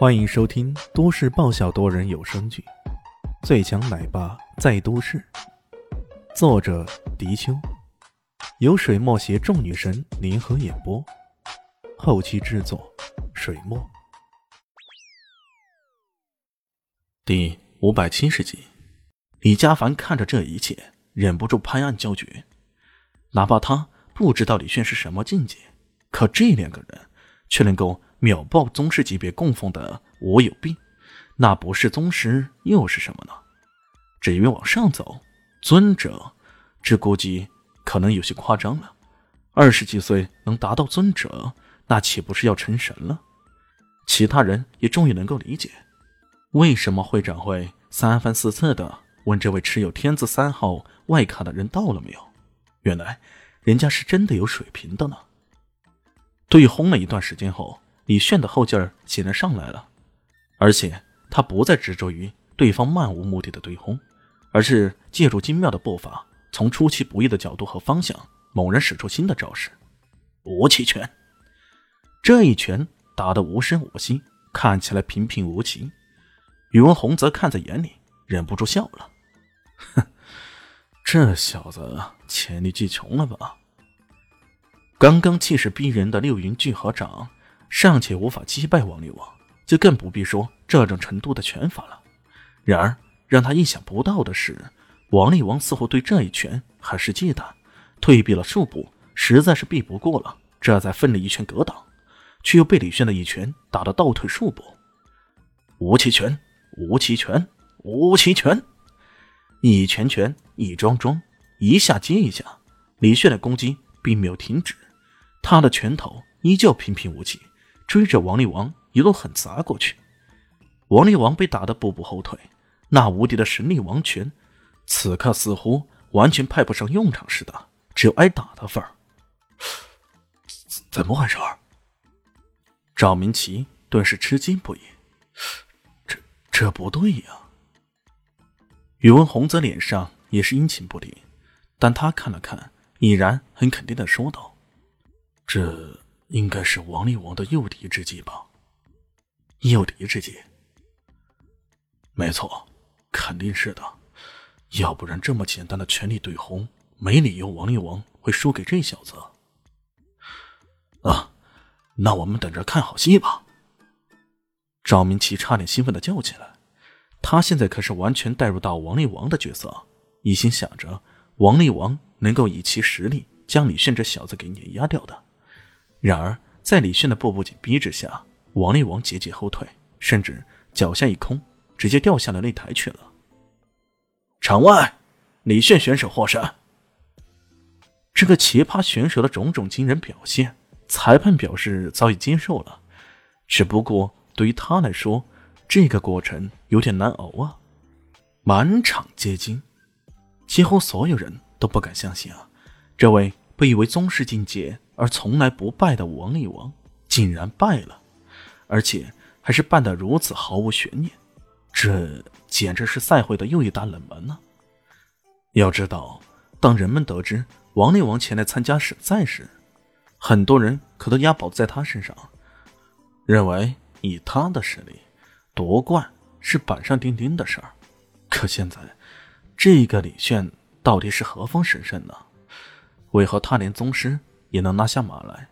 欢迎收听都市爆笑多人有声剧《最强奶爸在都市》，作者：迪秋，由水墨携众女神联合演播，后期制作：水墨。第五百七十集，李家凡看着这一切，忍不住拍案叫绝。哪怕他不知道李炫是什么境界，可这两个人却能够。秒爆宗师级别供奉的我有病，那不是宗师又是什么呢？至于往上走，尊者，这估计可能有些夸张了。二十几岁能达到尊者，那岂不是要成神了？其他人也终于能够理解，为什么会长会三番四次的问这位持有天字三号外卡的人到了没有？原来人家是真的有水平的呢。对轰了一段时间后。李炫的后劲儿显然上来了，而且他不再执着于对方漫无目的的对轰，而是借助精妙的步伐，从出其不意的角度和方向，猛然使出新的招式——无奇拳。这一拳打得无声无息，看起来平平无奇。宇文宏则看在眼里，忍不住笑了：“哼，这小子潜力巨穷了吧？刚刚气势逼人的六云聚合掌。”尚且无法击败王力王，就更不必说这种程度的拳法了。然而，让他意想不到的是，王力王似乎对这一拳还是忌惮，退避了数步，实在是避不过了，这才奋力一拳格挡，却又被李炫的一拳打得倒退数步。无期拳，无期拳，无期拳，一拳拳，一桩桩，一下接一下，李炫的攻击并没有停止，他的拳头依旧平平无奇。追着王力王一路狠砸过去，王力王被打得步步后退，那无敌的神力王拳，此刻似乎完全派不上用场似的，只有挨打的份儿。怎么回事？赵明奇顿时吃惊不已，这这不对呀！宇文宏则脸上也是阴晴不定，但他看了看，已然很肯定的说道：“这。”应该是王力王的诱敌之计吧？诱敌之计，没错，肯定是的。要不然这么简单的全力对轰，没理由王力王会输给这小子。啊，那我们等着看好戏吧！赵明奇差点兴奋的叫起来，他现在可是完全带入到王力王的角色，一心想着王力王能够以其实力将李炫这小子给碾压掉的。然而，在李炫的步步紧逼之下，王力王节节后退，甚至脚下一空，直接掉下了擂台去了。场外，李炫选手获胜。这个奇葩选手的种种惊人表现，裁判表示早已接受了。只不过对于他来说，这个过程有点难熬啊！满场皆惊，几乎所有人都不敢相信啊，这位。被誉为宗师境界而从来不败的王力王，竟然败了，而且还是败得如此毫无悬念，这简直是赛会的又一大冷门呢。要知道，当人们得知王力王前来参加省赛时，很多人可都押宝在他身上，认为以他的实力夺冠是板上钉钉的事儿。可现在，这个李炫到底是何方神圣呢？为何他连宗师也能拿下马来？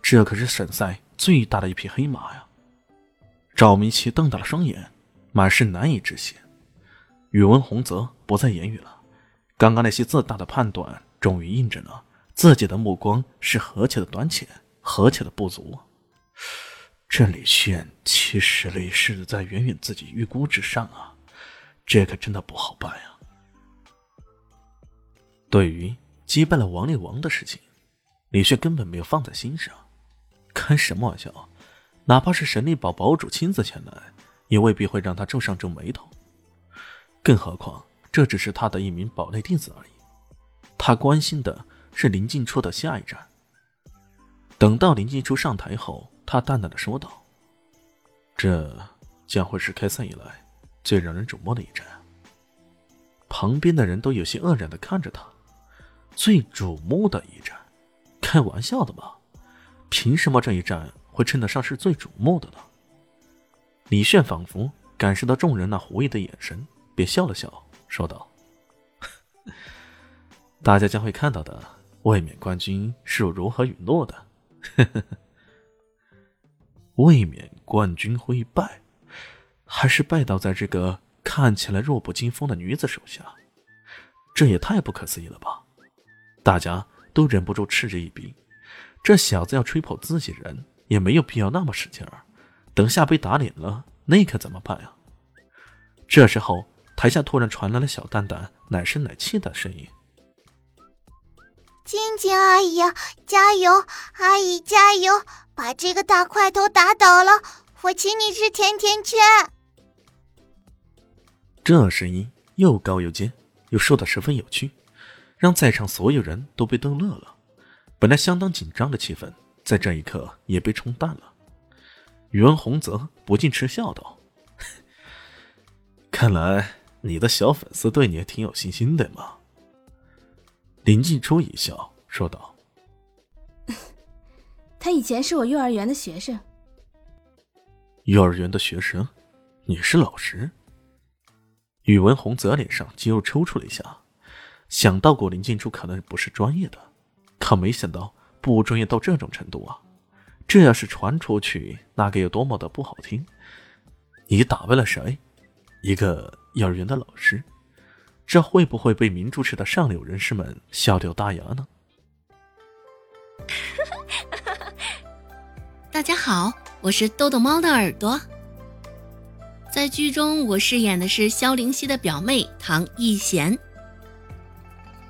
这可是省赛最大的一匹黑马呀！赵明奇瞪大了双眼，满是难以置信。宇文宏则不再言语了。刚刚那些自大的判断，终于印证了自己的目光是何其的短浅，何其的不足。这李炫其实力是在远远自己预估之上啊！这可真的不好办呀。对于。击败了王力王的事情，李炫根本没有放在心上。开什么玩笑？哪怕是神力堡堡主亲自前来，也未必会让他皱上皱眉头。更何况，这只是他的一名堡内弟子而已。他关心的是林静初的下一站。等到林静初上台后，他淡淡的说道：“这将会是开赛以来最让人瞩目的一战。”旁边的人都有些愕然的看着他。最瞩目的一战，开玩笑的吧？凭什么这一战会称得上是最瞩目的呢？李炫仿佛感受到众人那狐疑的眼神，便笑了笑，说道：“大家将会看到的，卫冕冠军是如何陨落的。卫冕冠军会败，还是败倒在这个看起来弱不禁风的女子手下？这也太不可思议了吧！大家都忍不住嗤之以鼻。这小子要吹捧自己人，也没有必要那么使劲儿。”等下被打脸了，那可怎么办呀？这时候，台下突然传来了小蛋蛋奶声奶气的声音：“静静阿姨，加油！阿姨加油！把这个大块头打倒了，我请你吃甜甜圈。”这声音又高又尖，又说的十分有趣，让在场所有人都被逗乐了。本来相当紧张的气氛，在这一刻也被冲淡了。宇文洪泽不禁嗤笑道：“看来你的小粉丝对你也挺有信心的嘛。”林静初一笑说道：“他以前是我幼儿园的学生。”幼儿园的学生，你是老师？宇文宏泽脸上肌肉抽搐了一下，想到过林静初可能不是专业的，可没想到不专业到这种程度啊！这要是传出去，那该有多么的不好听！你打败了谁？一个幼儿园的老师，这会不会被明珠市的上流人士们笑掉大牙呢？大家好，我是豆豆猫的耳朵。在剧中，我饰演的是萧灵溪的表妹唐艺贤。